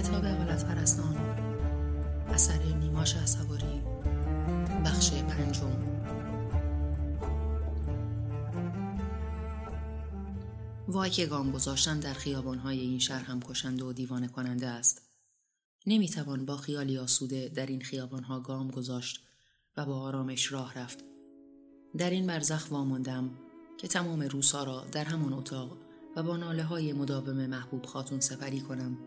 کتاب حالت پرستان اثر نیماش اصواری بخش پنجم. وای که گام گذاشتن در خیابانهای این شهر هم کشنده و دیوانه کننده است. نمی‌توان با خیالی آسوده در این خیابانها گام گذاشت و با آرامش راه رفت. در این برزخ واماندم که تمام روزها را در همان اتاق و با ناله های مداوم محبوب خاتون سپری کنم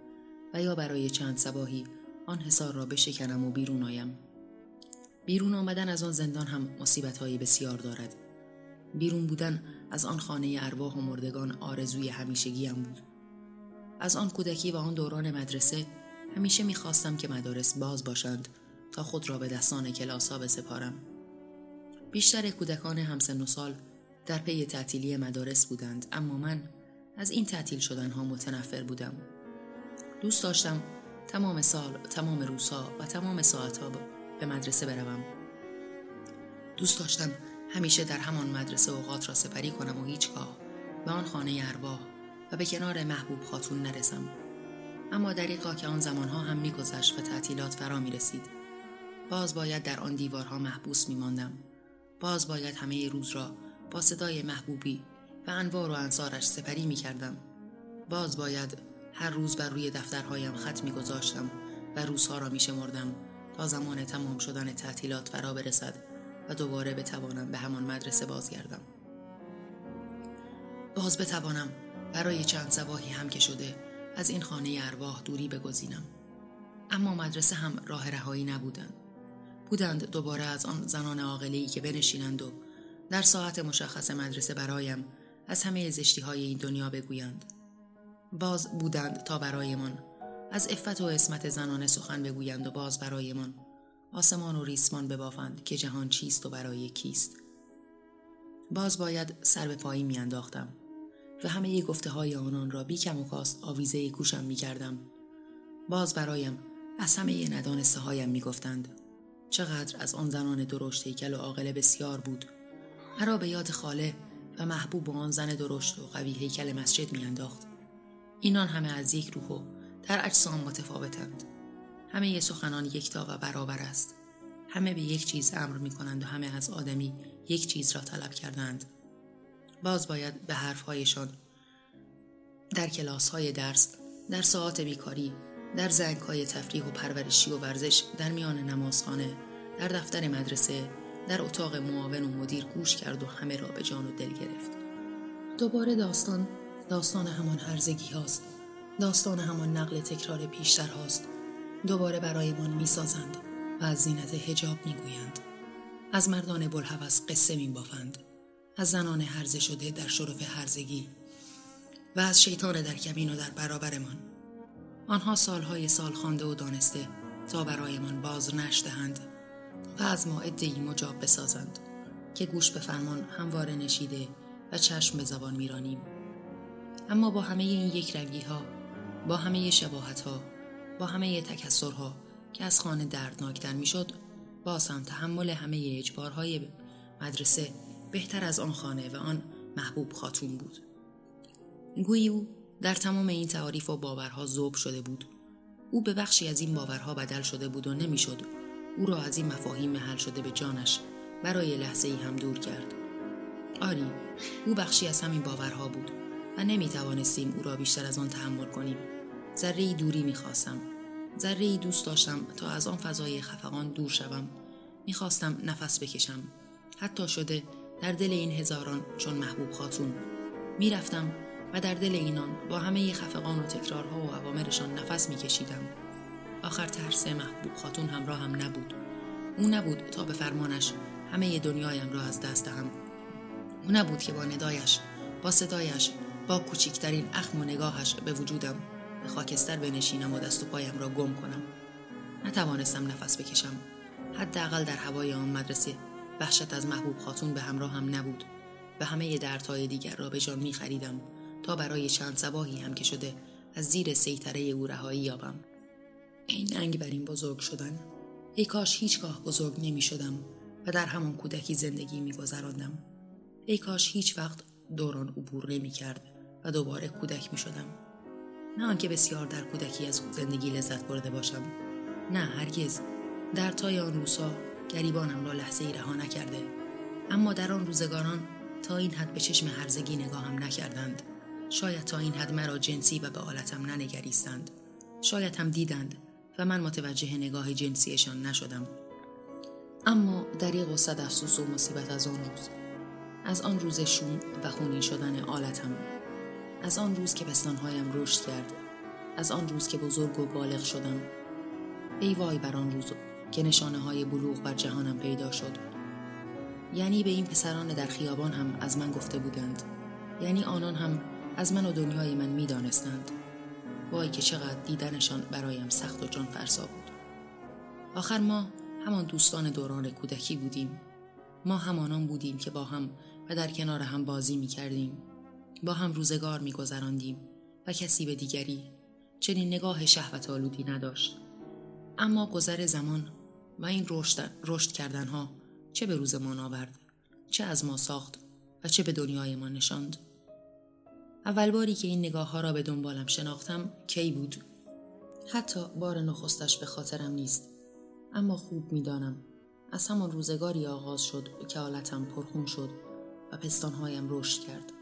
و یا برای چند سباهی آن حصار را بشکنم و بیرون آیم. بیرون آمدن از آن زندان هم مصیبت بسیار دارد. بیرون بودن از آن خانه ارواح و مردگان آرزوی همیشگیم بود. از آن کودکی و آن دوران مدرسه همیشه می‌خواستم که مدارس باز باشند تا خود را به دستان کلاس ها بسپارم. بیشتر کودکان همسن و سال در پی تعطیلی مدارس بودند اما من از این تعطیل شدن ها متنفر بودم. دوست داشتم تمام سال، تمام روزها و تمام ساعتها به مدرسه بروم. دوست داشتم همیشه در همان مدرسه اوقات را سپری کنم و هیچگاه به آن خانه ارواح و به کنار محبوب خاتون نرسم. اما دریقا که آن زمانها هم میگذشت و تعطیلات فرا می رسید. باز باید در آن دیوارها محبوس می ماندم. باز باید همه روز را با صدای محبوبی و انوار و انصارش سپری می کردم. باز باید هر روز بر روی دفترهایم خط می گذاشتم و روزها را می شمردم تا زمان تمام شدن تعطیلات فرا برسد و دوباره بتوانم به همان مدرسه بازگردم. باز بتوانم برای چند سباهی هم که شده از این خانه ارواح دوری بگزینم. اما مدرسه هم راه رهایی نبودند. بودند دوباره از آن زنان عاقلی که بنشینند و در ساعت مشخص مدرسه برایم از همه زشتی های این دنیا بگویند. باز بودند تا برایمان از افت و اسمت زنانه سخن بگویند و باز برایمان آسمان و ریسمان ببافند که جهان چیست و برای کیست. باز باید سر به پایی میانداختم و همه گفته های آنان را بی کم و کاست آویزه گوشم می کردم. باز برایم از همه ندانسته هایم می گفتند. چقدر از آن زنان درشت هیکل و عاقل بسیار بود مرا به یاد خاله و محبوب آن زن درشت و قوی هیکل مسجد میانداخت اینان همه از یک روح و در اجسام متفاوتند. همه سخنان یکتا و برابر است. همه به یک چیز امر می کنند و همه از آدمی یک چیز را طلب کردند باز باید به حرفهایشان در کلاس های درس در ساعات بیکاری در زنگ های تفریح و پرورشی و ورزش در میان نمازخانه در دفتر مدرسه در اتاق معاون و مدیر گوش کرد و همه را به جان و دل گرفت. دوباره داستان داستان همان هرزگی هاست. داستان همان نقل تکرار پیشتر هاست. دوباره برایمان می‌سازند و از زینت هجاب می‌گویند. از مردان بلحوث قصه میبافند. از زنان هرزه شده در شرف هرزگی و از شیطان در کمین و در برابرمان. آنها سالهای سال خوانده و دانسته تا برایمان باز نشدهند و از ما ادهی مجاب بسازند که گوش به فرمان همواره نشیده و چشم به زبان میرانیم. اما با همه این یک رنگی ها با همه شباهت ها با همه تکسرها که از خانه دردناکتر می‌شد باز هم تحمل همه اجبارهای مدرسه بهتر از آن خانه و آن محبوب خاتون بود. گویی او در تمام این تعاریف و باورها زوب شده بود. او به بخشی از این باورها بدل شده بود و نمی‌شد او را از این مفاهیم محل شده به جانش برای لحظه ای هم دور کرد. آری او بخشی از همین باورها بود. و نمی توانستیم او را بیشتر از آن تحمل کنیم. ذره دوری می‌خواستم. ذره دوست داشتم تا از آن فضای خفقان دور شوم. می‌خواستم نفس بکشم. حتی شده در دل این هزاران چون محبوب خاتون. می‌رفتم و در دل اینان با همه خفقان و تکرارها و عوامرشان نفس میکشیدم. آخر ترس محبوب خاتون همراه هم نبود. او نبود تا به فرمانش همه دنیایم را از دست دهم. او نبود که با ندایش با صدایش با کوچکترین اخم و نگاهش به وجودم به خاکستر بنشینم و دست و پایم را گم کنم. نتوانستم نفس بکشم. حداقل در هوای آن مدرسه وحشت از محبوب خاتون به همراه هم نبود. و همه دردهای دیگر را به جان می خریدم تا برای چند سباهی هم که شده از زیر سیطره او رهایی یابم. این ننگ بر این بزرگ شدن؟ ای کاش هیچگاه بزرگ نمی شدم و در همان کودکی زندگی می گذراندم. ای کاش هیچ وقت دوران عبور نمی کرد. و دوباره کودک می شدم. نه آنکه بسیار در کودکی از زندگی لذت برده باشم. نه هرگز. در تای آن روزها گریبانم را لحظه ای رها نکرده. اما در آن روزگاران تا این حد به چشم هرزگی نگاهم نکردند. شاید تا این حد مرا جنسی و به آلتم ننگریستند. شاید هم دیدند و من متوجه نگاه جنسیشان نشدم. اما دریغ و صد افسوس و مصیبت از آن روز. از آن روز شوم و خونین شدن آلتم. از آن روز که پستانهایم رشد کرد از آن روز که بزرگ و بالغ شدم. ای وای بر آن روز که نشانه های بلوغ بر جهانم پیدا شد. یعنی به این پسران در خیابان هم از من گفته بودند. یعنی آنان هم از من و دنیای من می دانستند. وای که چقدر دیدنشان برایم سخت و جان فرسا بود. آخر ما همان دوستان دوران کودکی بودیم. ما همانان بودیم که با هم و در کنار هم بازی می کردیم با هم روزگار می گذراندیم و کسی به دیگری چنین نگاه شهوت آلودی نداشت. اما گذر زمان و این رشد, رشد کردنها چه به روزمان آورد چه از ما ساخت و چه به دنیای ما نشاند. اول باری که این نگاه ها را به دنبالم شناختم کی بود؟ حتی بار نخستش به خاطرم نیست. اما خوب می‌دانم از همان روزگاری آغاز شد که حالتم پرخون شد و پستانهایم رشد کرد.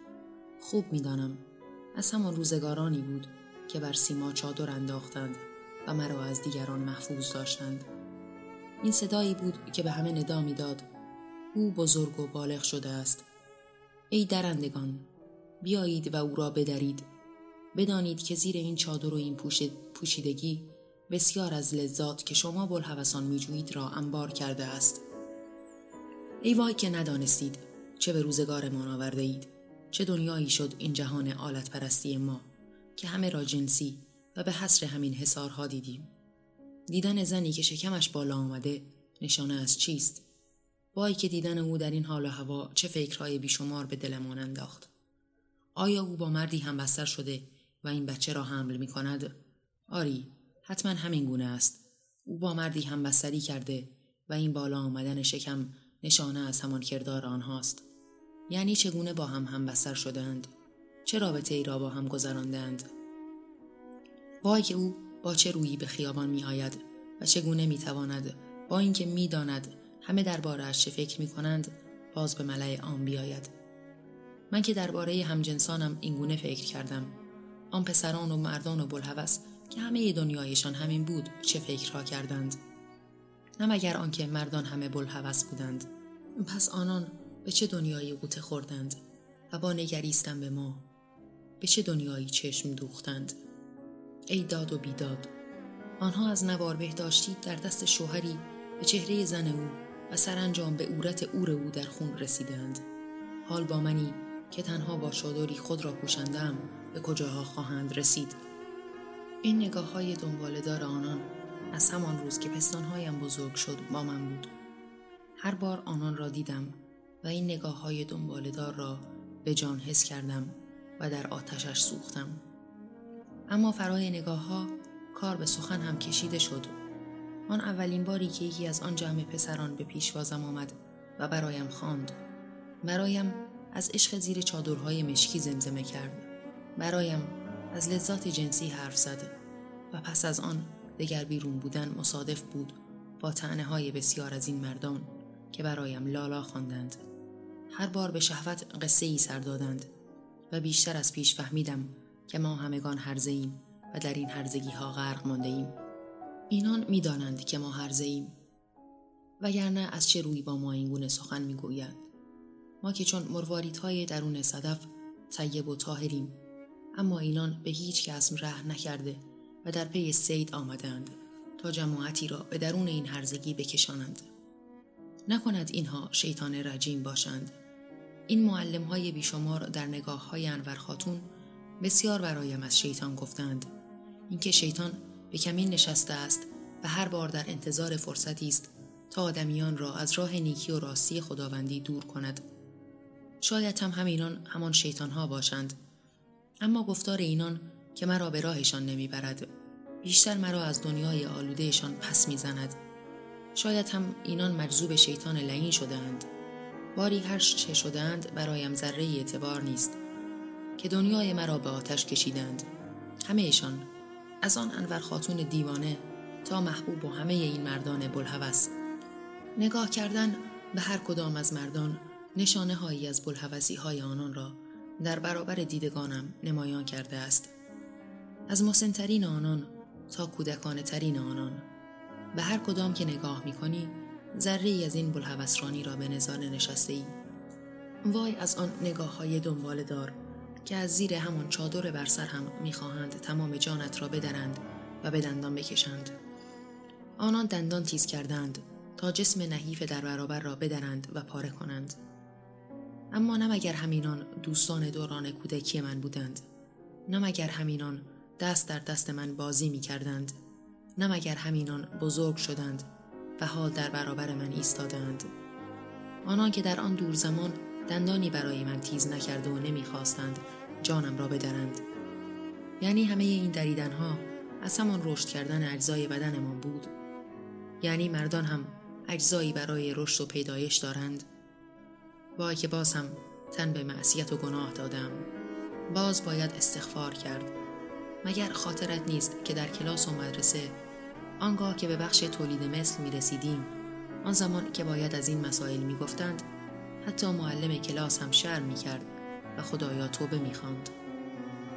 خوب می‌دانم. از همان روزگارانی بود که بر سیما چادر انداختند و مرا از دیگران محفوظ داشتند. این صدایی بود که به همه ندا می‌داد. او بزرگ و بالغ شده است. ای درندگان بیایید و او را بدرید. بدانید که زیر این چادر و این پوشیدگی بسیار از لذات که شما بلحوثان میجویید را انبار کرده است. ای وای که ندانستید چه به روزگارمان آورده اید چه دنیایی شد این جهان آلت پرستی ما که همه را جنسی و به حسر همین حسارها دیدیم؟ دیدن زنی که شکمش بالا آمده نشانه از چیست؟ وای که دیدن او در این حال و هوا چه فکرهای بیشمار به دلمان انداخت؟ آیا او با مردی هم بستر شده و این بچه را حمل می کند؟ آری حتما همین گونه است. او با مردی هم بستری کرده و این بالا آمدن شکم نشانه از همان کردار آنهاست. یعنی چگونه با هم بستر شدند؟ چه رابطه ای را با هم گذراندند؟ وای که او با چه رویی به خیابان می آید و چگونه می تواند با اینکه می داند همه درباره چه فکر می کنند باز به ملع عام بیاید. من که درباره همجنسانم اینگونه فکر کردم. آن پسران و مردان و بلحوث که همه دنیایشان همین بود چه فکرها کردند؟ نه مگر آنکه مردان همه بلحوث بودند. پس آنان به چه دنیایی قوطه خوردند و با نگریستن به ما به چه دنیایی چشم دوختند؟ ای داد و بیداد آنها از نوار بهداشتی در دست شوهری به چهره زن او و سرانجام به عورت اور او در خون رسیدند. حال با منی که تنها با شادوری خود را پوشندم به کجاها خواهند رسید. این نگاه های دنبالدار آنان از همان روز که پستانهایم بزرگ شد با من بود. هر بار آنان را دیدم و این نگاه های دنبالدار را به جان حس کردم و در آتشش سوختم. اما فرای نگاه ها کار به سخن هم کشیده شد. آن اولین باری که یکی از آن جمع پسران به پیشوازم آمد و برایم خواند. برایم از عشق زیر چادرهای مشکی زمزمه کرد. برایم از لذات جنسی حرف زد و پس از آن دگر بیرون بودن مصادف بود با تعنه های بسیار از این مردان که برایم لالا خواندند. هر بار به شهوت قصه ای سر دادند و بیشتر از پیش فهمیدم که ما همگان هرزه ایم و در این هرزگی ها غرق مانده ایم اینان می‌دانند که ما هرزه ایم وگرنه از چه روی با ما اینگونه سخن می‌گویند ما که چون های درون صدف طیب و طاهریم اما اینان به هیچ کس ره نکرده و در پی سید آمدند تا جماعتی را به درون این هرزگی بکشانند. نکند اینها شیطان رجیم باشند. این معلم های بیشمار در نگاه های انور خاتون بسیار برایم از شیطان گفتند. اینکه شیطان به کمین نشسته است و هر بار در انتظار فرصتی است تا آدمیان را از راه نیکی و راستی خداوندی دور کند. شاید هم همینان همان شیطان ها باشند. اما گفتار اینان که مرا به راهشان نمی‌برد بیشتر مرا از دنیای آلودهشان پس می‌زند. شاید هم اینان مجذوب شیطان لعین شدهاند. باری هر چه شدهاند برایم ذره اعتبار نیست که دنیای مرا به آتش کشیدند. همه ایشان از آن انور خاتون دیوانه تا محبوب و همه این مردان بلحوث نگاه کردن به هر کدام از مردان نشانه هایی از بلحوثی های آنان را در برابر دیدگانم نمایان کرده است. از مسنترین آنان تا کودکانه ترین آنان. به هر کدام که نگاه می کنی ذره ای از این بلحوثرانی را به نظاره نشسته ای. وای از آن نگاه های دنبال دار که از زیر همان چادر بر سر هم می‌خواهند تمام جانت را بدرند و به دندان بکشند. آنان دندان تیز کردند تا جسم نحیف در برابر را بدرند و پاره کنند. اما نه مگر همینان دوستان دوران کودکی من بودند. نه مگر همینان دست در دست من بازی می کردند نه مگر همینان بزرگ شدند. و حال در برابر من ایستادند. آنان که در آن دور زمان دندانی برای من تیز نکرده و نمی‌خواستند جانم را بدرند. یعنی همه این دریدنها از همان رشد کردن اجزای بدنمان بود. یعنی مردان هم اجزایی برای رشد و پیدایش دارند. وای که باز هم تن به معصیت و گناه دادم. باز باید استغفار کرد. مگر خاطرت نیست که در کلاس و مدرسه آنگاه که به بخش تولید مثل می رسیدیم آن زمان که باید از این مسائل می گفتند حتی معلم کلاس هم شرم می کرد و خدایا توبه می خاند.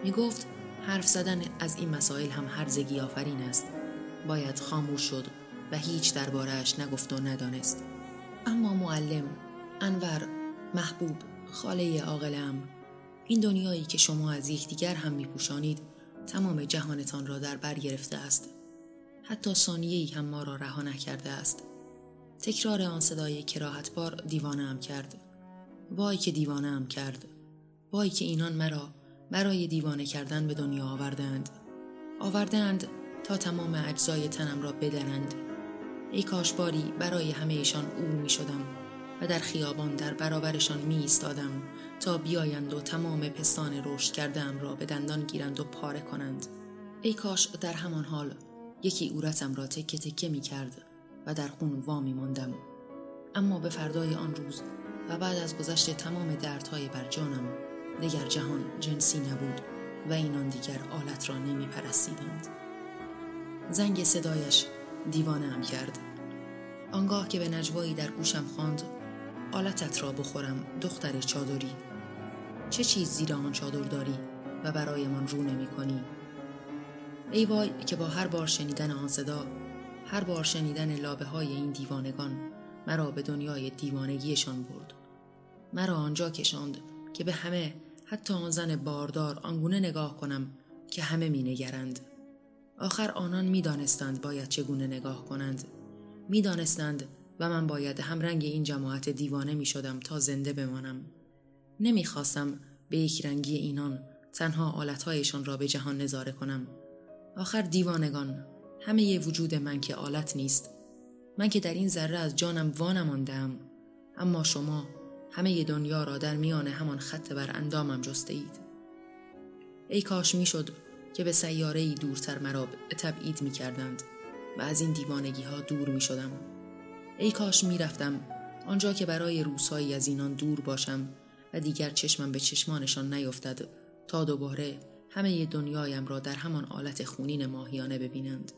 می گفت حرف زدن از این مسائل هم هرزگی آفرین است. باید خاموش شد و هیچ دربارهش نگفت و ندانست. اما معلم، انور، محبوب، خاله عاقلم این دنیایی که شما از یکدیگر هم میپوشانید تمام جهانتان را در بر گرفته است. حتی ثانیه‌ای هم ما را رها نکرده است. تکرار آن صدای کراهتبار دیوانه کرد. وای که دیوانه ام کرد. وای که اینان مرا برای دیوانه کردن به دنیا آوردند. آوردند تا تمام اجزای تنم را بدرند. ای کاش باری برای همه ایشان اور می شدم و در خیابان در برابرشان می ایستادم تا بیایند و تمام پستان رشد کردم را به دندان گیرند و پاره کنند. ای کاش در همان حال یکی اورتم را تکه تکه می کرد و در خون وامی ماندم. اما به فردای آن روز و بعد از گذشت تمام دردهای بر جانم دیگر جهان جنسی نبود و اینان دیگر آلت را نمی پرستیدند. زنگ صدایش دیوانه هم کرد. آنگاه که به نجوایی در گوشم خواند آلتت را بخورم دختر چادری چه چیز زیر آن چادر داری و برایمان رو نمی کنی ای وای که با هر بار شنیدن آن صدا هر بار شنیدن لابه های این دیوانگان مرا به دنیای دیوانگیشان برد. مرا آنجا کشاند که به همه حتی آن زن باردار آنگونه نگاه کنم که همه می نگرند. آخر آنان می دانستند باید چگونه نگاه کنند. می دانستند و من باید همرنگ این جماعت دیوانه می شدم تا زنده بمانم. نمی خواستم به یک رنگی اینان تنها آلتهایشان را به جهان نظاره کنم. آخر دیوانگان. همه ی وجود من که آلت نیست. من که در این ذره از جانم وانماندم. اما شما همه دنیا را در میان همان خط بر اندامم جسته اید ای کاش می شد که به سیاره ای دورتر مرا تبعید می کردند و از این دیوانگی ها دور می شدم. ای کاش می رفتم آنجا که برای روزهایی از اینان دور باشم و دیگر چشمم به چشمانشان نیفتد تا دوباره همه دنیایم را در همان آلت خونین ماهیانه ببینند.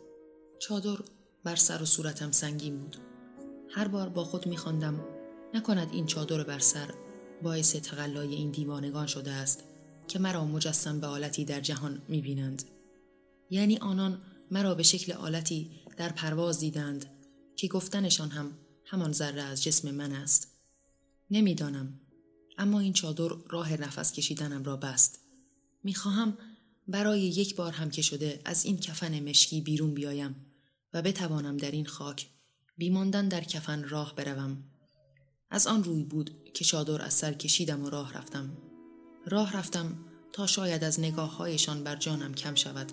چادر بر سر و صورتم سنگین بود. هر بار با خود میخواندم نکند این چادر بر سر باعث تقلای این دیوانگان شده است که مرا مجسم به آلتی در جهان می‌بینند. یعنی آنان مرا به شکل آلتی در پرواز دیدند که گفتنشان هم همان ذره از جسم من است. نمی‌دانم اما این چادر راه نفس کشیدنم را بست. می‌خواهم برای یک بار هم که شده از این کفن مشکی بیرون بیایم و بتوانم در این خاک بیماندن در کفن راه بروم. از آن روی بود که چادر از سر کشیدم و راه رفتم. راه رفتم تا شاید از نگاه هایشان بر جانم کم شود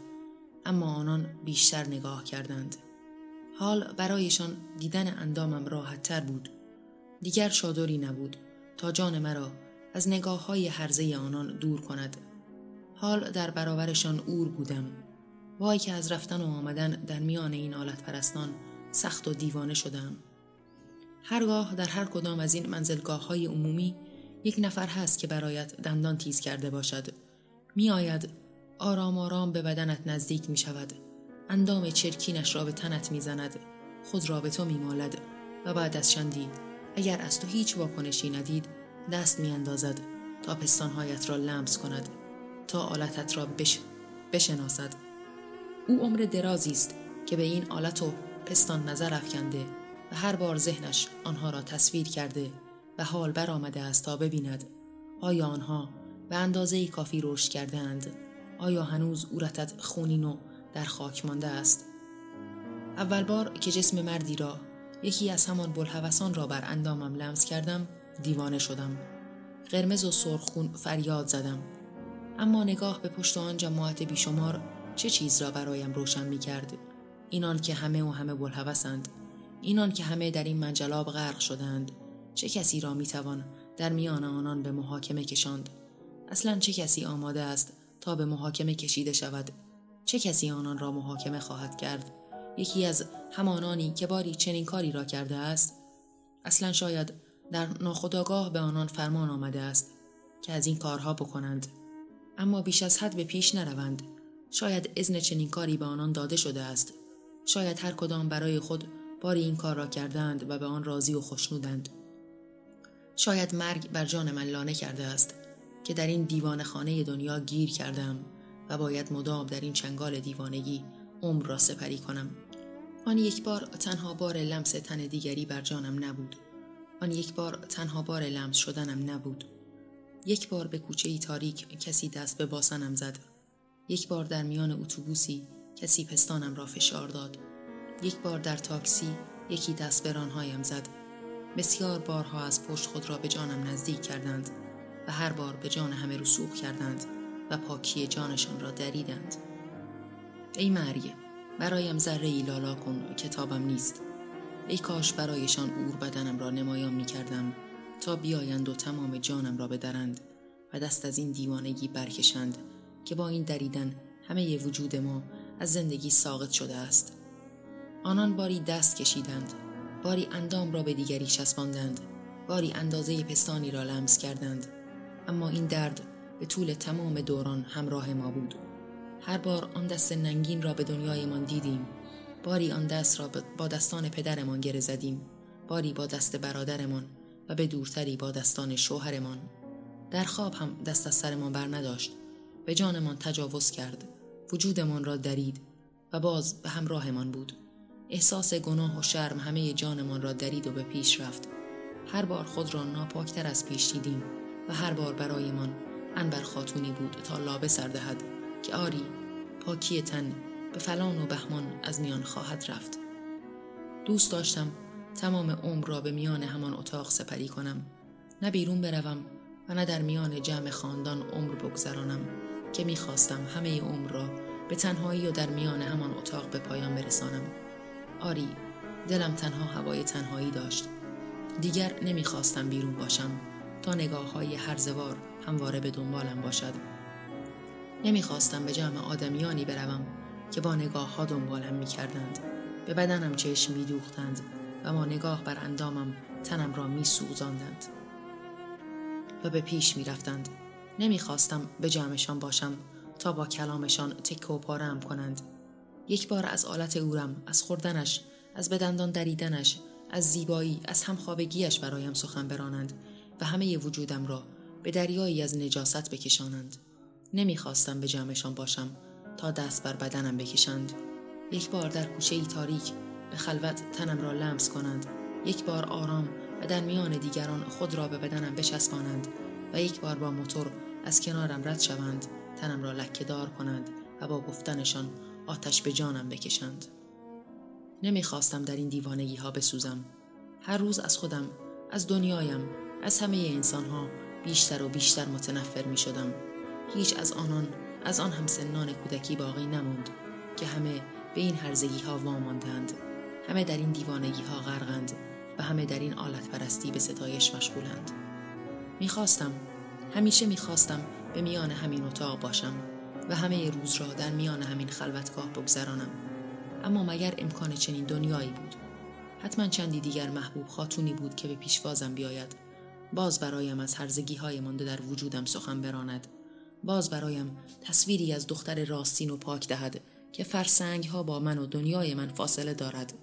اما آنان بیشتر نگاه کردند. حال برایشان دیدن اندامم راحت تر بود. دیگر چادری نبود تا جان مرا از نگاه های حرزه آنان دور کند. حال در برابرشان اور بودم. وای که از رفتن و آمدن در میان این آلت پرستان سخت و دیوانه شدم. هرگاه در هر کدام از این منزلگاه های عمومی یک نفر هست که برایت دندان تیز کرده باشد. می آید آرام آرام به بدنت نزدیک می شود اندام چرکینش را به تنت می زند خود را به تو می مالد و بعد از چندی اگر از تو هیچ واکنشی ندید دست می اندازد تا پستانهایت را لمس کند تا آلتت را بش... بشناسد او عمر درازی است که به این آلت و پستان نظر افکنده و هر بار ذهنش آنها را تصویر کرده و حال برآمده است تا ببیند آیا آنها به اندازه کافی رشد کرده اند؟ آیا هنوز اورتت خونین و در خاک مانده است؟ اول بار که جسم مردی را یکی از همان بلحوثان را بر اندامم لمس کردم دیوانه شدم قرمز و سرخون فریاد زدم اما نگاه به پشت آن جماعت بیشمار چه چیز را برایم روشن می کرد اینان که همه و همه بلحوثند اینان که همه در این منجلاب غرق شدند چه کسی را می توان در میان آنان به محاکمه کشاند؟ اصلا چه کسی آماده است تا به محاکمه کشیده شود؟ چه کسی آنان را محاکمه خواهد کرد؟ یکی از همانانی که باری چنین کاری را کرده است؟ اصلا شاید در ناخداگاه به آنان فرمان آمده است که از این کارها بکنند. اما بیش از حد به پیش نروند. شاید اذن چنین کاری به آنان داده شده است. شاید هر کدام برای خود باری این کار را کردند و به آن راضی و خوشنودند شاید مرگ بر جان من لانه کرده است که در این دیوان خانه دنیا گیر کردم و باید مدام در این چنگال دیوانگی عمر را سپری کنم. آن یک بار تنها بار لمس تن دیگری بر جانم نبود. آن یک بار تنها بار لمس شدنم نبود. یک بار به کوچه ای تاریک کسی دست به باسنم زد. یک بار در میان اتوبوسی کسی پستانم را فشار داد. یک بار در تاکسی یکی دست به رانهایم زد. بسیار بارها از پشت خود را به جانم نزدیک کردند و هر بار به جان همه رسوخ کردند و پاکی جانشان را دریدند. ای مرگ برایم ذره ای لالا کن کتابم نیست. ای کاش برایشان اور بدنم را نمایان می کردم تا بیایند و تمام جانم را بدرند و دست از این دیوانگی برکشند که با این دریدن همه وجود ما از زندگی ساقط شده است. آنان باری دست کشیدند باری اندام را به دیگری چسباندند باری اندازه پستانی را لمس کردند. اما این درد به طول تمام دوران همراه ما بود. هر بار آن دست ننگین را به دنیایمان دیدیم باری آن دست را با دستان پدرمان گره زدیم باری با دست برادرمان. و به دورتری با دستان شوهرمان. در خواب هم دست از سرمان بر نداشت به جانمان تجاوز کرد. وجودمان را درید و باز به همراهمان بود. احساس گناه و شرم همه جانمان را درید و به پیش رفت. هر بار خود را ناپاکتر از پیش دیدیم و هر بار برایمان انبر خاتونی بود تا لابه سر دهد که آری پاکی تن به فلان و بهمان از میان خواهد رفت. دوست داشتم تمام عمر را به میان همان اتاق سپری کنم. نه بیرون بروم و نه در میان جمع خاندان عمر بگذرانم که می‌خواستم همه عمر را به تنهایی و در میان همان اتاق به پایان برسانم. آری دلم تنها هوای تنهایی داشت. دیگر نمی‌خواستم بیرون باشم تا نگاه های هرزوار همواره به دنبالم باشد. نمی‌خواستم به جمع آدمیانی بروم که با نگاه ها دنبالم می‌کردند. به بدنم چشم میدوختند. و با نگاه بر اندامم تنم را میسوزاندند و به پیش می‌رفتند. نمی‌خواستم به جمعشان باشم تا با کلامشان تک و پارم کنند. یک بار از آلت اورم از خوردنش از بدندان دریدنش از زیبایی از همخوابگیش برایم سخن برانند و همه وجودم را به دریایی از نجاست بکشانند. نمی‌خواستم به جمعشان باشم تا دست بر بدنم بکشند. یک بار در کوچه ای تاریک به خلوت تنم را لمس کنند. یک بار آرام و در میان دیگران خود را به بدنم بچسبانند و یک بار با موتور از کنارم رد شوند تنم را لکه دار کنند و با گفتنشان آتش به جانم بکشند. نمی‌خواستم در این دیوانگی ها بسوزم. هر روز از خودم از دنیایم از همه انسان ها بیشتر و بیشتر متنفر می شدم هیچ از آنان از آن هم سنان کودکی باقی نموند که همه به این هرزگی ها واماندند همه در این دیوانگی ها غرقند و همه در این آلت پرستی به ستایش مشغولند. می‌خواستم همیشه می‌خواستم به میان همین اتاق باشم و همه روز را در میان همین خلوتگاه بگذرانم. اما مگر امکان چنین دنیایی بود؟ حتما چندی دیگر محبوب خاتونی بود که به پیشوازم بیاید. باز برایم از هرزگی های مانده در وجودم سخن براند. باز برایم تصویری از دختر راستین و پاک دهد که فرسنگ ها با من و دنیای من فاصله دارد.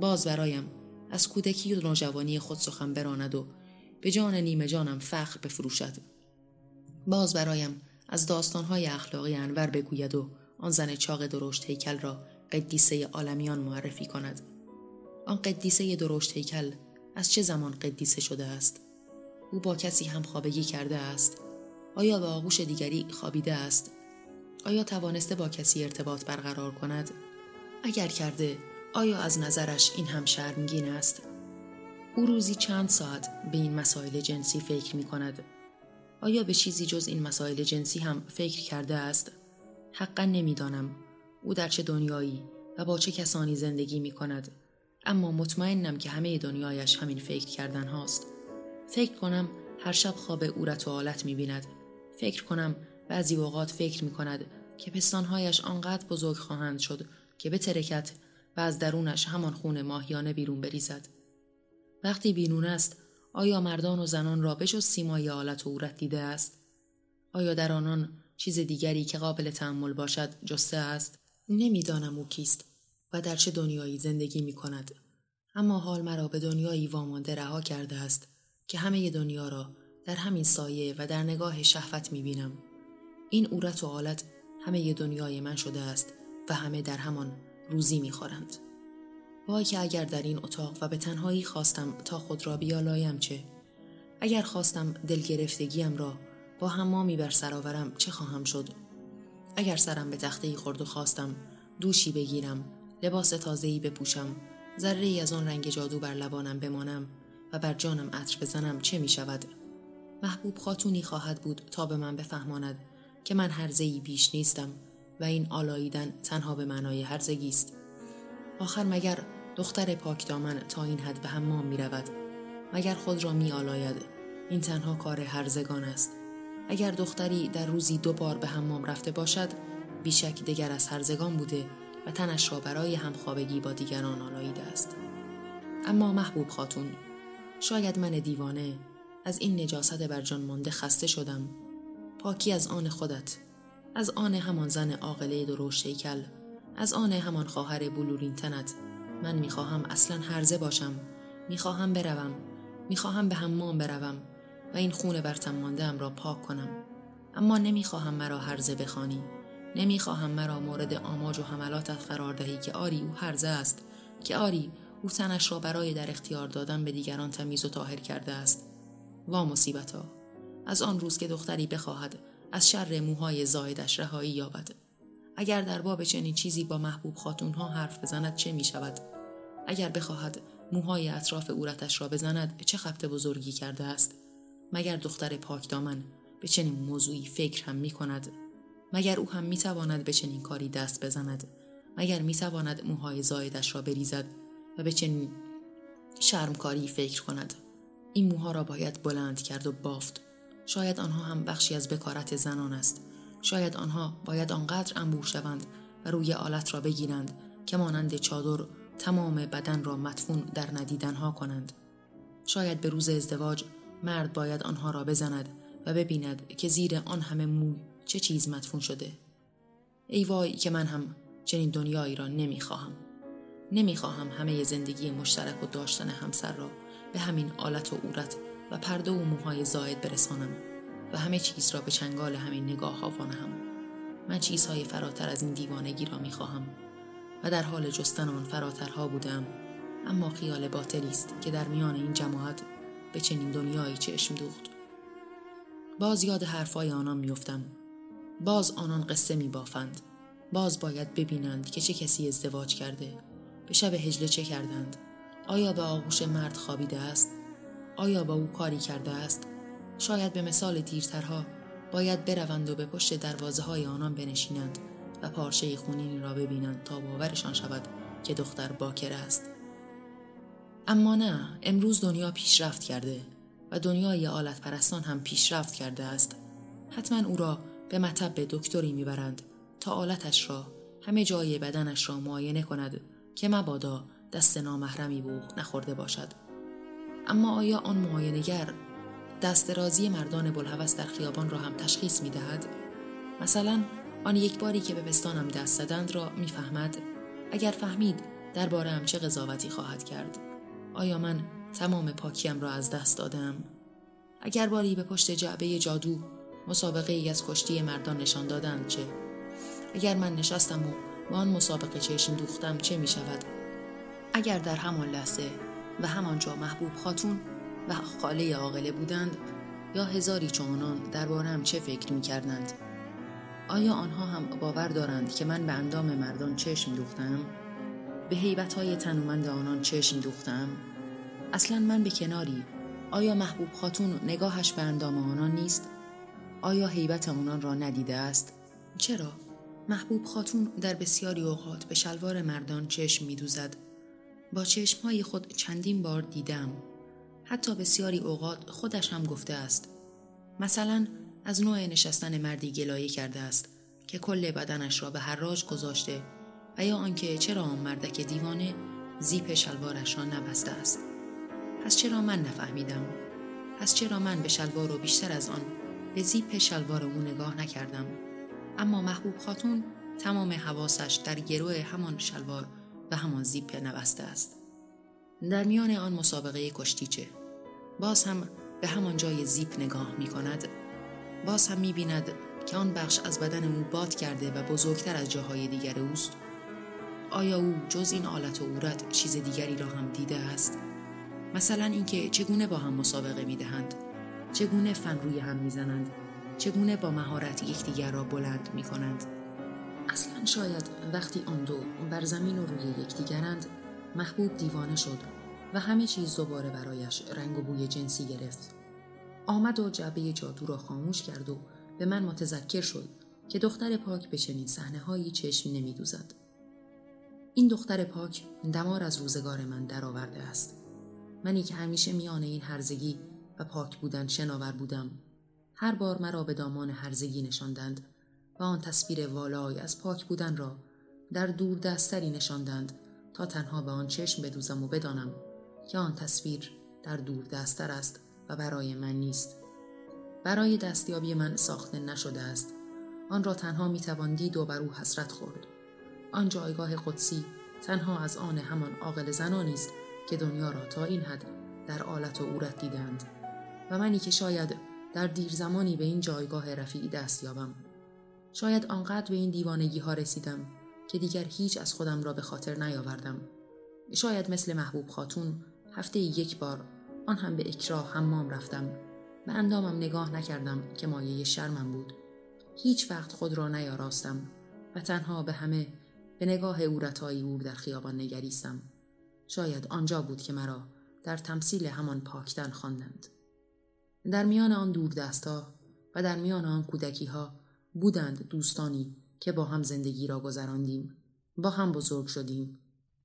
باز برایم از کودکی و نوجوانی خود سخن براند و به جان نیمه جانم فخر بفروشد. باز برایم از داستانهای اخلاقی انور بگوید و آن زن چاق درشت هیکل را قدیسه عالمیان معرفی کند. آن قدیسه درشت هیکل از چه زمان قدیسه شده است؟ او با کسی هم خوابگی کرده است؟ آیا به آغوش دیگری خوابیده است؟ آیا توانسته با کسی ارتباط برقرار کند؟ اگر کرده آیا از نظرش این هم شرمگین است؟ او روزی چند ساعت به این مسائل جنسی فکر می کند. آیا به چیزی جز این مسائل جنسی هم فکر کرده است؟ حقا نمی‌دانم. او در چه دنیایی و با چه کسانی زندگی می کند. اما مطمئنم که همه دنیایش همین فکر کردن هاست. فکر کنم هر شب خواب اورت و آلت می بیند. فکر کنم بعضی اوقات فکر می کند که پستانهایش آنقدر بزرگ خواهند شد که به ترکت و از درونش همان خون ماهیانه بیرون بریزد. وقتی بیرون است آیا مردان و زنان را بجز سیمای آلت و اورت دیده است؟ آیا در آنان چیز دیگری که قابل تحمل باشد جسته است؟ نمی‌دانم او کیست و در چه دنیایی زندگی می کند. اما حال مرا به دنیایی وامانده رها کرده است که همه دنیا را در همین سایه و در نگاه شهوت می بینم. این اورت و آلت همه دنیای من شده است و همه در همان روزی می خورند. وای که اگر در این اتاق و به تنهایی خواستم تا خود را بیالایم چه؟ اگر خواستم دلگرفتگیم را با حمامی بر سر چه خواهم شد؟ اگر سرم به تخته خورد و خواستم دوشی بگیرم لباس تازه‌ای بپوشم ذره از آن رنگ جادو بر لبانم بمانم و بر جانم عطر بزنم چه می شود؟ محبوب خاتونی خواهد بود تا به من بفهماند که من هرزهی بیش نیستم و این آلاییدن تنها به معنای هرزگی است. آخر مگر دختر پاک دامن تا این حد به حمام می رود. مگر خود را می آلاید. این تنها کار هرزگان است. اگر دختری در روزی دو بار به حمام رفته باشد بیشک دگر از هرزگان بوده و تنش را برای همخوابگی با دیگران آلاییده است. اما محبوب خاتون شاید من دیوانه از این نجاست بر جان مانده خسته شدم پاکی از آن خودت از آن همان زن عاقله درشت هیکل از آن همان خواهر بلورین تنت. من می‌خواهم اصلا هرزه باشم. می‌خواهم بروم. می‌خواهم به حمام بروم و این خون برتم مانده را پاک کنم. اما نمی‌خواهم مرا هرزه بخوانی. نمی‌خواهم مرا مورد آماج و حملاتت قرار دهی که آری او هرزه است که آری او تنش را برای در اختیار دادن به دیگران تمیز و طاهر کرده است. وا مصیبتا. از آن روز که دختری بخواهد از شر موهای زایدش رهایی یابد اگر در باب چنین چیزی با محبوب خاتونها حرف بزند چه می شود؟ اگر بخواهد موهای اطراف اورتش را بزند چه خبت بزرگی کرده است؟ مگر دختر پاک دامن به چنین موضوعی فکر هم می کند؟ مگر او هم می تواند به چنین کاری دست بزند؟ مگر می تواند موهای زایدش را بریزد و به چنین شرمکاری فکر کند؟ این موها را باید بلند کرد و بافت شاید آنها هم بخشی از بکارت زنان است. شاید آنها باید آنقدر انبوه شوند و روی آلت را بگیرند که مانند چادر تمام بدن را مدفون در ندیدنها کنند. شاید به روز ازدواج مرد باید آنها را بزند و ببیند که زیر آن همه مو چه چیز مدفون شده. ای وای که من هم چنین دنیایی را نمی‌خواهم. نمی‌خواهم همه زندگی مشترک و داشتن همسر را به همین آلت و عورت و پرده و موهای زاید برسانم و همه چیز را به چنگال همین نگاه ها وانهم. من چیزهای فراتر از این دیوانگی را می‌خواهم و در حال جستن آن فراترها بودم. اما خیال باطلی است که در میان این جماعت به چنین دنیایی چشم دوخت. باز یاد حرفای آنان میافتم. باز آنان قصه میبافند. باز باید ببینند که چه کسی ازدواج کرده. به شب هجله چه کردند. آیا به آغوش مرد خوابیده است؟ آیا با او کاری کرده است؟ شاید به مثال دیرترها باید بروند و به پشت دروازه های آنان بنشینند و پارچه خونینی را ببینند تا باورشان شود که دختر باکر است. اما نه امروز دنیا پیشرفت کرده و دنیای آلت پرستان هم پیشرفت کرده است. حتما او را به مطب دکتری می‌برند تا آلتش را همه جای بدنش را معاینه کند که مبادا دست نامحرمی بوخ نخورده باشد. اما آیا آن معاینگر دست رازی مردان بلحوث در خیابان را هم تشخیص می دهد؟ مثلا آن یک باری که به پستانم دست زدند را می‌فهمد. اگر فهمید درباره چه قضاوتی خواهد کرد؟ آیا من تمام پاکیم را از دست دادم؟ اگر باری به پشت جعبه جادو مسابقه ای از کشتی مردان نشان دادند چه؟ اگر من نشستم و با آن مسابقه چشم دوختم چه می شود اگر در همان لحظه و همانجا محبوب خاتون و خاله عاقله بودند یا هزاری چونان دربارم چه فکر می کردند آیا آنها هم باور دارند که من به اندام مردان چشم دوختم؟ به حیبت های تنومند آنان چشم دوختم؟ اصلا من به کناری آیا محبوب خاتون نگاهش به اندام آنان نیست؟ آیا حیبت آنان را ندیده است؟ چرا؟ محبوب خاتون در بسیاری اوقات به شلوار مردان چشم میدوزد. با چشمهای خود چندین بار دیدم. حتی بسیاری اوقات خودش هم گفته است. مثلا از نوع نشستن مردی گلایه کرده است که کل بدنش را به حراج گذاشته و یا آنکه چرا آن مردک دیوانه زیپ شلوارش را نبسته است. پس چرا من نفهمیدم؟ پس چرا من به شلوار و بیشتر از آن به زیپ شلوار او نگاه نکردم؟ اما محبوب خاتون تمام حواسش در گروه همان شلوار و همان زیپ نبسته است. در میان آن مسابقه کشتیچه باز هم به همان جای زیپ نگاه می کند باز هم می بیند که آن بخش از بدن او باد کرده و بزرگتر از جاهای دیگر اوست. آیا او جز این آلت و اورت چیز دیگری را هم دیده است؟ مثلا اینکه چگونه با هم مسابقه می دهند چگونه فن روی هم می‌زنند؟ چگونه با مهارت یکدیگر را بلند می کنند اصلا شاید وقتی آن دو بر زمین و روی یکدیگرند محبوب دیوانه شد و همه چیز دوباره برایش رنگ و بوی جنسی گرفت آمد و جعبه جادو را خاموش کرد و به من متذکر شد که دختر پاک به چنین صحنه هایی چشم نمیدوزد. این دختر پاک دمار از روزگار من درآورده است. منی که همیشه میان این هرزگی و پاک بودن شناور بودم. هر بار مرا به دامان هرزگی نشاندند و آن تصویر والای از پاک بودن را در دور دستری نشاندند تا تنها به آن چشم بدوزم و بدانم که آن تصویر در دور دستر است و برای من نیست. برای دستیابی من ساخته نشده است. آن را تنها می توان دید و بر او حسرت خورد. آن جایگاه قدسی تنها از آن همان عاقل زنانی است که دنیا را تا این حد در آلت و عورت دیدند و منی که شاید در دیر زمانی به این جایگاه رفیعی دست یابم. شاید آنقدر به این دیوانگی ها رسیدم که دیگر هیچ از خودم را به خاطر نیاوردم. شاید مثل محبوب خاتون هفته یک بار آن هم به اکراه حمام رفتم. به اندامم نگاه نکردم که مایه شرمم بود. هیچ وقت خود را نیاراستم و تنها به همه به نگاه اورتایی اور در خیابان نگریستم. شاید آنجا بود که مرا در تمثیل همان پاکتن خواندند. در میان آن دور دستا و در میان آن کودکی ها بودند دوستانی که با هم زندگی را گذراندیم. با هم بزرگ شدیم.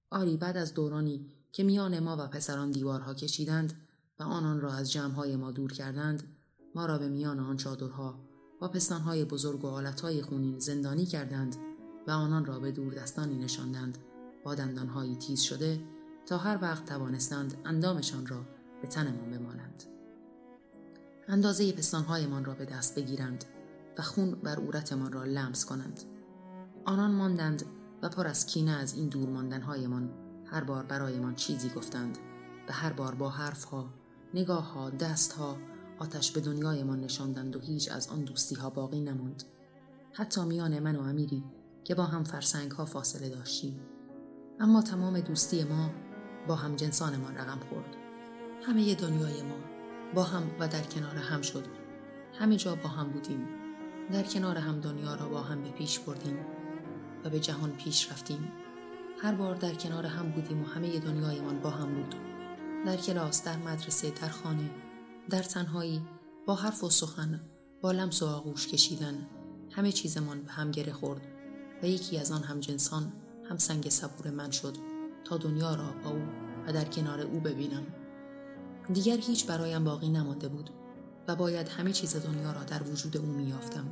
آری بعد از دورانی که میان ما و پسران دیوارها کشیدند و آنان را از جمعهای ما دور کردند ما را به میان آن چادرها و پستانهای بزرگ و آلتهای خونین زندانی کردند و آنان را به دور دستانی نشاندند. با دندانهایی تیز شده تا هر وقت توانستند اندامشان را به تنمان بمانند. اندازه پستانهایمان را به دست بگیرند. خون بر عورتمان را لمس کنند آنان ماندند و پر از کینه از این دور ماندنهایمان هر بار برایمان چیزی گفتند و هر بار با حرفها نگاه ها، دست ها، آتش به دنیایمان نشاندند و هیچ از آن دوستی ها باقی نماند. حتی میان من و امیری که با هم فرسنگ ها فاصله داشتیم. اما تمام دوستی ما با هم جنسانمان رقم خورد. همه دنیای ما با هم و در کنار هم شد. همه جا با هم بودیم. در کنار هم دنیا را با هم به پیش بردیم و به جهان پیش رفتیم. هر بار در کنار هم بودیم و همه دنیایمان با هم بود. در کلاس در مدرسه در خانه در تنهایی با حرف و سخن با لمس و آغوش کشیدن همه چیزمان به هم گره خورد و یکی از آن هم جنسان هم سنگ صبور من شد تا دنیا را با او و در کنار او ببینم دیگر هیچ برایم باقی نمانده بود و باید همه چیز دنیا را در وجود او میافتم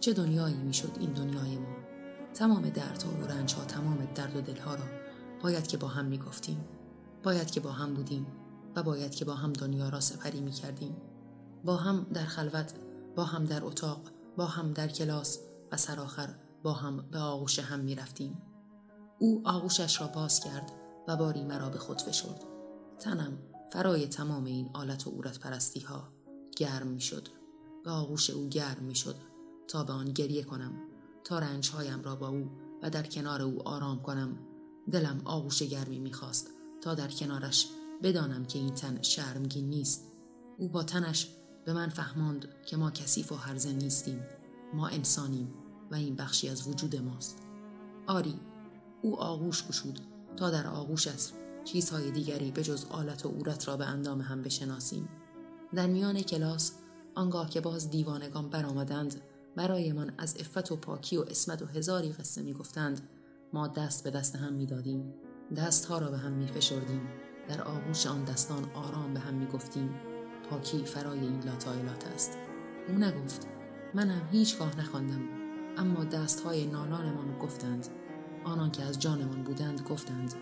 چه دنیایی می‌شد این دنیای ما تمام دردها و رنجها تمام درد و دلها را باید که با هم می‌گفتیم باید که با هم بودیم و باید که با هم دنیا را سپری می کردیم. با هم در خلوت، با هم در اتاق، با هم در کلاس و سرآخر با هم به آغوش هم می رفتیم. او آغوشش را باز کرد و باری مرا به خود فشرد. تنم فرای تمام این آلت و عورت پرستی ها گرم می شد. به آغوش او گرم می شد تا به آن گریه کنم تا رنجهایم را با او و در کنار او آرام کنم. دلم آغوش گرمی می‌خواست تا در کنارش بدانم که این تن شرمگین نیست. او با تنش به من فهماند که ما کثیف و هرزه نیستیم ما انسانیم و این بخشی از وجود ماست. آری او آغوش گشود تا در آغوشش چیزهای دیگری به جز آلت و عورت را به اندام هم بشناسیم. در میان کلاس آنگاه که باز دیوانگان برآمدند برایمان از افت و پاکی و اسمت و هزاری قصه می‌گفتند ما دست به دست هم می‌دادیم. دستها را به هم میفشردیم. در آغوش آن دستان آرام به هم می‌گفتیم. پاکی فرای این لاتایلات است. او نگفت منم هیچگاه نخواندم. اما دستهای نالانمان گفتند. آنان که از جانمان بودند گفتند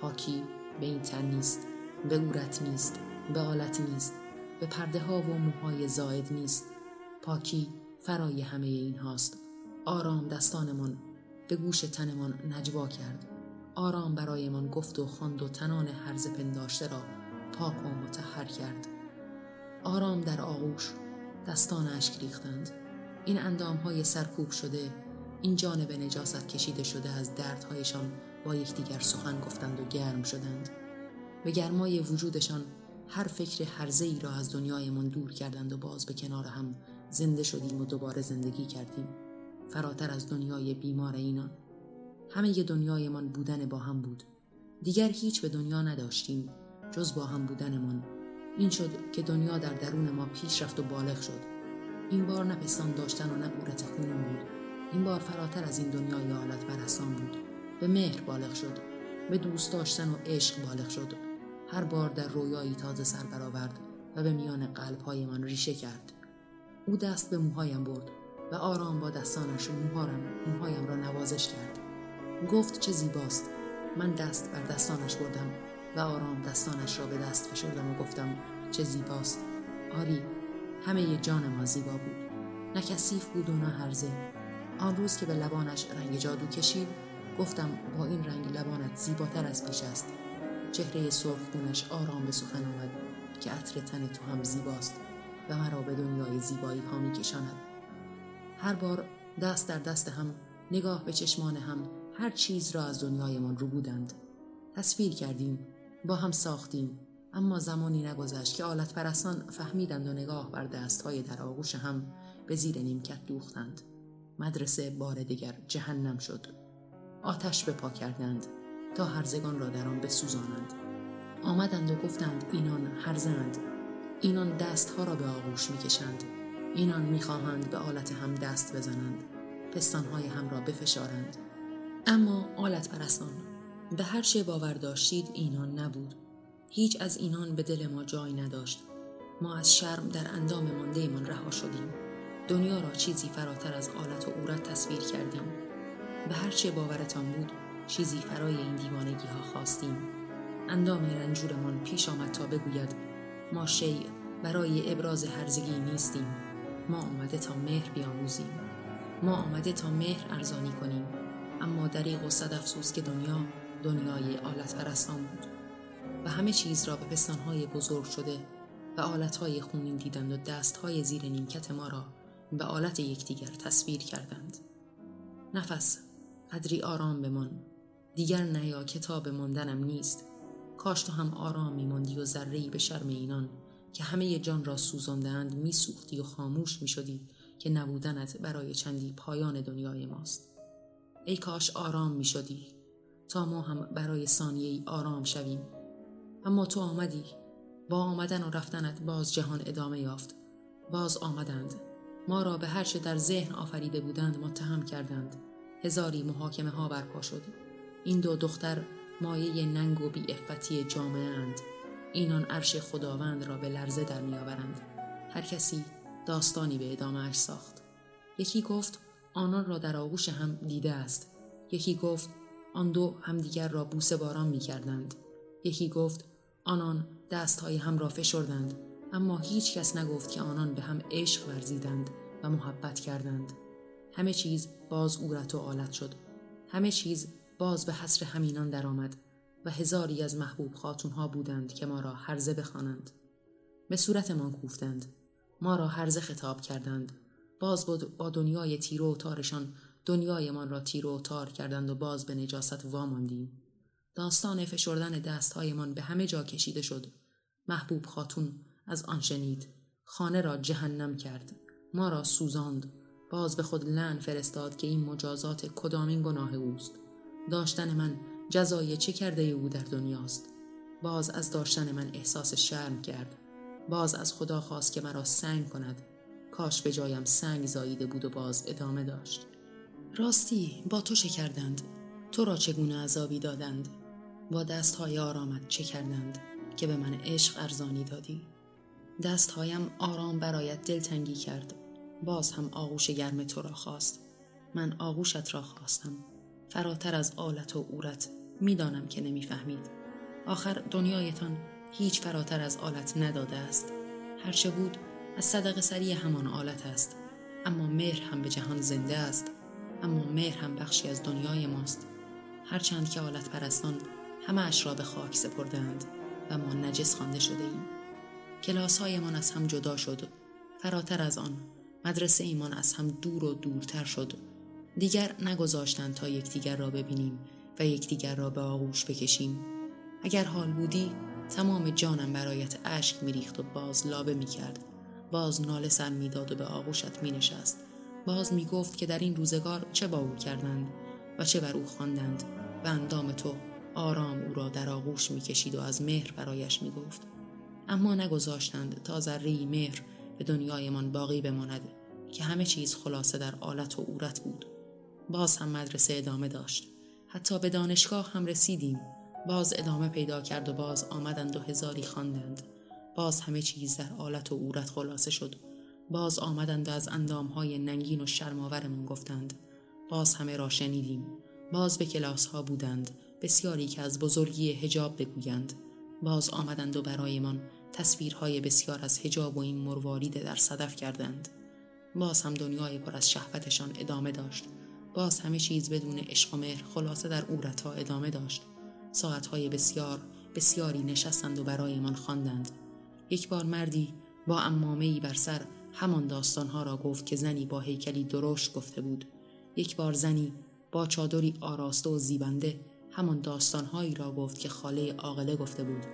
پاکی به این تن نیست به عورت نیست به آلت نیست. به پرده ها و موهای زاید نیست. پاکی فرای همه این هاست. آرام دستانمان به گوش تنمان نجوا کرد. آرام برایمان گفت و خواند و تنان حرز پنداشته را پاک و متحر کرد. آرام در آغوش دستان اشک ریختند. این اندام های سرکوب شده این جانب نجاست کشیده شده از دردهایشان با یکدیگر سخن گفتند و گرم شدند. به گرمای وجودشان هر فکر هرزه ای را از دنیایمان دور کردند و باز به کنار هم زنده شدیم و دوباره زندگی کردیم. فراتر از دنیای بیمار اینان. همه دنیایمان بودن با هم بود. دیگر هیچ به دنیا نداشتیم جز با هم بودنمان. این شد که دنیا در درون ما پیش رفت و بالغ شد. این بار نه پستان داشتن و نه قورت خونم بود. این بار فراتر از این دنیای حالت برستان بود. به مهر بالغ شد. به دوست داشتن و عشق بالغ شد. هر بار در رویایی تازه سر برآورد و به میان قلبهایمان ریشه کرد. او دست به موهایم برد و آرام با دستانش موهارم موهایم را نوازش کرد. گفت چه زیباست. من دست بر دستانش بردم و آرام دستانش را به دست فشردم و گفتم چه زیباست. آری همه جان ما زیبا بود. نه کثیف بود و نه هرزه. آن روز که به لبانش رنگ جادو کشید گفتم با این رنگ لبانت زیباتر از پیش است. چهره سرخگونش آرام به سخن آمد که عطر تن تو هم زیباست و مرا به دنیای زیبایی ها می کشاند. هر بار دست در دست هم نگاه به چشمان هم هر چیز را از دنیایمان رو بودند. تصویر کردیم با هم ساختیم اما زمانی نگذشت که آلت پرستان فهمیدند و نگاه بر دستهای در آغوش هم به زیر نیمکت دوختند. مدرسه بار دیگر جهنم شد. آتش به پا کردند تا هرزگان را در آن بسوزانند. آمدند و گفتند اینان هرزند. اینان دستها را به آغوش می‌کشند. اینان می‌خواهند به آلت هم دست بزنند. پستانهای هم را بفشارند. اما آلت پرستان به هر چه باور داشتید اینان نبود. هیچ از اینان به دل ما جای نداشت. ما از شرم در اندام مانده من رها شدیم. دنیا را چیزی فراتر از آلت و عورت تصویر کردیم. به هر چه باورتان بود چیزی فرای این دیوانگی ها خواستیم. اندام رنجورمان پیش آمد تا بگوید ما شیع برای ابراز هرزگی نیستیم. ما آمده تا مهر بیاموزیم. ما آمده تا مهر ارزانی کنیم. اما دریغ و صد افسوس که دنیا دنیای آلت پرستان بود. و همه چیز را به پستانهای بزرگ شده و آلتهای خونین دیدند و دستهای زیر نیمکت ما را به آلت یکدیگر تصویر کردند. نفس قدری آرام بمان. دیگر نیا کتاب ماندنم نیست. کاش تو هم آرام میماندی و ذرهای به شرم اینان که همه جان را سوزاندهاند میسوختی و خاموش می‌شدی که نبودنت برای چندی پایان دنیای ماست. ای کاش آرام می‌شدی. تا ما هم برای ثانیه آرام شویم. اما تو آمدی. با آمدن و رفتنت باز جهان ادامه یافت. باز آمدند. ما را به هرچه در ذهن آفریده بودند متهم کردند. هزاری محاکمه ها برپا شد. این دو دختر مایه ننگ و بی افتی جامعه اند اینان عرش خداوند را به لرزه در میآورند. هر کسی داستانی به ادامه ساخت. یکی گفت آنان را در آغوش هم دیده است. یکی گفت آن دو همدیگر را بوسه باران می کردند. یکی گفت آنان دستهای هم را فشردند. اما هیچ کس نگفت که آنان به هم عشق ورزیدند و محبت کردند. همه چیز باز اورت و آلت شد. همه چیز باز به حسر همینان درآمد و هزاری از محبوب خاتونها بودند که ما را هرزه بخوانند. به صورتمان کوفتند. ما را هرزه خطاب کردند. باز با دنیای تیرو و تارشان دنیایمان را تیرو و تار کردند و باز به نجاست واماندیم. داستان فشردن دستهایمان به همه جا کشیده شد. محبوب خاتون از آن شنید. خانه را جهنم کرد. ما را سوزاند. باز به خود لن فرستاد که این مجازات کدامین گناه اوست. داشتن من جزای چه کرده او در دنیاست؟ باز از داشتن من احساس شرم کرد. باز از خدا خواست که مرا سنگ کند. کاش به جایم سنگ زاییده بود و باز ادامه داشت. راستی با تو چه کردند؟ تو را چگونه عذابی دادند؟ با دستهای آرامت چه کردند که به من عشق ارزانی دادی؟ دستهایم آرام برایت دلتنگی کرد. باز هم آغوش گرم تو را خواست. من آغوشت را خواستم. فراتر از آلت و اورت می‌دانم که نمی‌فهمید. آخر دنیایتان هیچ فراتر از آلت نداده است. هرچه بود از صدق سری همان آلت است. اما مهر هم به جهان زنده است. اما مهر هم بخشی از دنیای ماست. هرچند که آلت پرستان همه اش را به خاک سپردند و ما نجس خوانده شده ایم. کلاس هایمان از هم جدا شد. فراتر از آن مدرسه ایمان از هم دور و دورتر شد. دیگر نگذاشتند تا یکدیگر را ببینیم و یکدیگر را به آغوش بکشیم. اگر حال بودی تمام جانم برایت اشک میریخت و باز لابه می‌کرد. باز ناله سر می‌داد و به آغوشت مینشست. باز می‌گفت که در این روزگار چه با او کردند و چه بر او خواندند و اندام تو آرام او را در آغوش می‌کشید و از مهر برایش می‌گفت. اما نگذاشتند تا ذره مهر به دنیایمان باقی بماند که همه چیز خلاصه در آلت و عورت بود. باز هم مدرسه ادامه داشت. حتی به دانشگاه هم رسیدیم. باز ادامه پیدا کرد و باز آمدند و هزاری خواندند. باز همه چیز در آلت و عورت خلاصه شد. باز آمدند و از اندامهای ننگین و شرماورمون گفتند. باز همه را شنیدیم. باز به کلاس ها بودند. بسیاری که از بزرگی هجاب بگویند. باز آمدند و برایمان تصویرهای بسیار از هجاب و این مروارید در صدف کردند. باز هم دنیای پر از شهوتشان ادامه داشت. باز همه چیز بدون عشق و مهر خلاصه در اورتا ادامه داشت. ساعتهای بسیار بسیاری نشستند و برایمان خواندند. یک بار مردی با امامهای بر سر همان داستانها را گفت که زنی با هیکلی درشت گفته بود. یک بار زنی با چادری آراسته و زیبنده همان داستانهایی را گفت که خاله عاقله گفته بود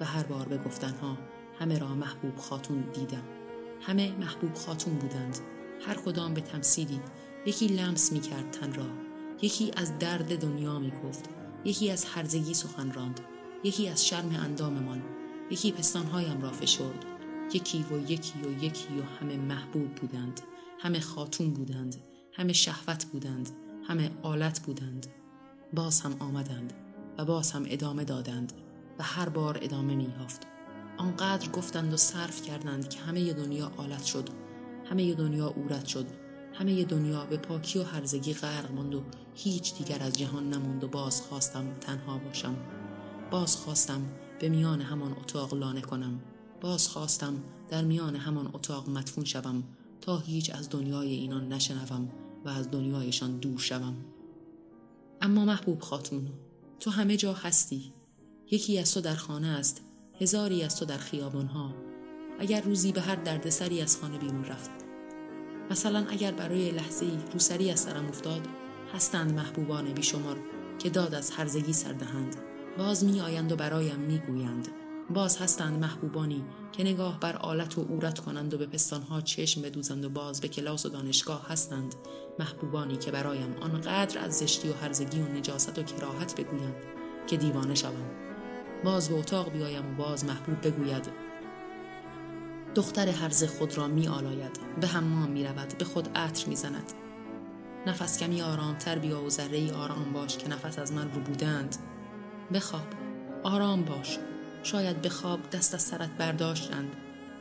و هر بار به گفتنها همه را محبوب خاتون دیدم. همه محبوب خاتون بودند. هر کدام به تمثیلی یکی لمس می کرد تن را. یکی از درد دنیا می گفت یکی از هرزگی سخن راند. یکی از شرم انداممان. یکی پستانهایم را فشرد. یکی و یکی و یکی و همه محبوب بودند. همه خاتون بودند. همه شهوت بودند. همه آلت بودند. باز هم آمدند و باز هم ادامه دادند و هر بار ادامه میافت آنقدر گفتند و صرف کردند که همه دنیا آلت شد. همه دنیا اورت شد. همه دنیا به پاکی و هرزگی غرق ماند و هیچ دیگر از جهان نماند و باز خواستم تنها باشم. باز خواستم به میان همان اتاق لانه کنم. باز خواستم در میان همان اتاق مدفون شوم تا هیچ از دنیای اینان نشنوم و از دنیایشان دور شوم. اما محبوب خاتون تو همه جا هستی. یکی از تو در خانه است هزاری از تو در خیابانها. اگر روزی به هر دردسری از خانه بیرون رفت مثلا اگر برای لحظه روسری از سرم افتاد هستند محبوبان بیشمار که داد از هرزگی سردهند باز می آیند و برایم می گویند باز هستند محبوبانی که نگاه بر آلت و اورت کنند و به پستانها چشم بدوزند و باز به کلاس و دانشگاه هستند. محبوبانی که برایم آنقدر از زشتی و هرزگی و نجاست و کراهت بگویند که دیوانه شوم. باز به اتاق بیایم و باز محبوب بگوید دختر هرز خود را می آلاید به حمام می رود به خود عطر می زند نفس کمی آرامتر بیا و ذره آرام باش که نفس از من رو بودند. بخواب. آرام باش. شاید به خواب دست از سرت برداشتند.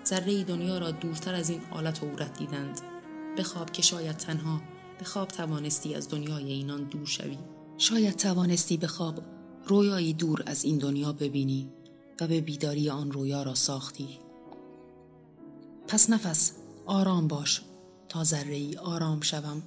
ذره دنیا را دورتر از این آلت و عورت دیدند. بخواب که شاید تنها. به خواب توانستی از دنیای اینان دور شوی. شاید توانستی به خواب رویایی دور از این دنیا ببینی و به بیداری آن رویا را ساختی. پس نفس آرام باش. تا ذره ای آرام شوم.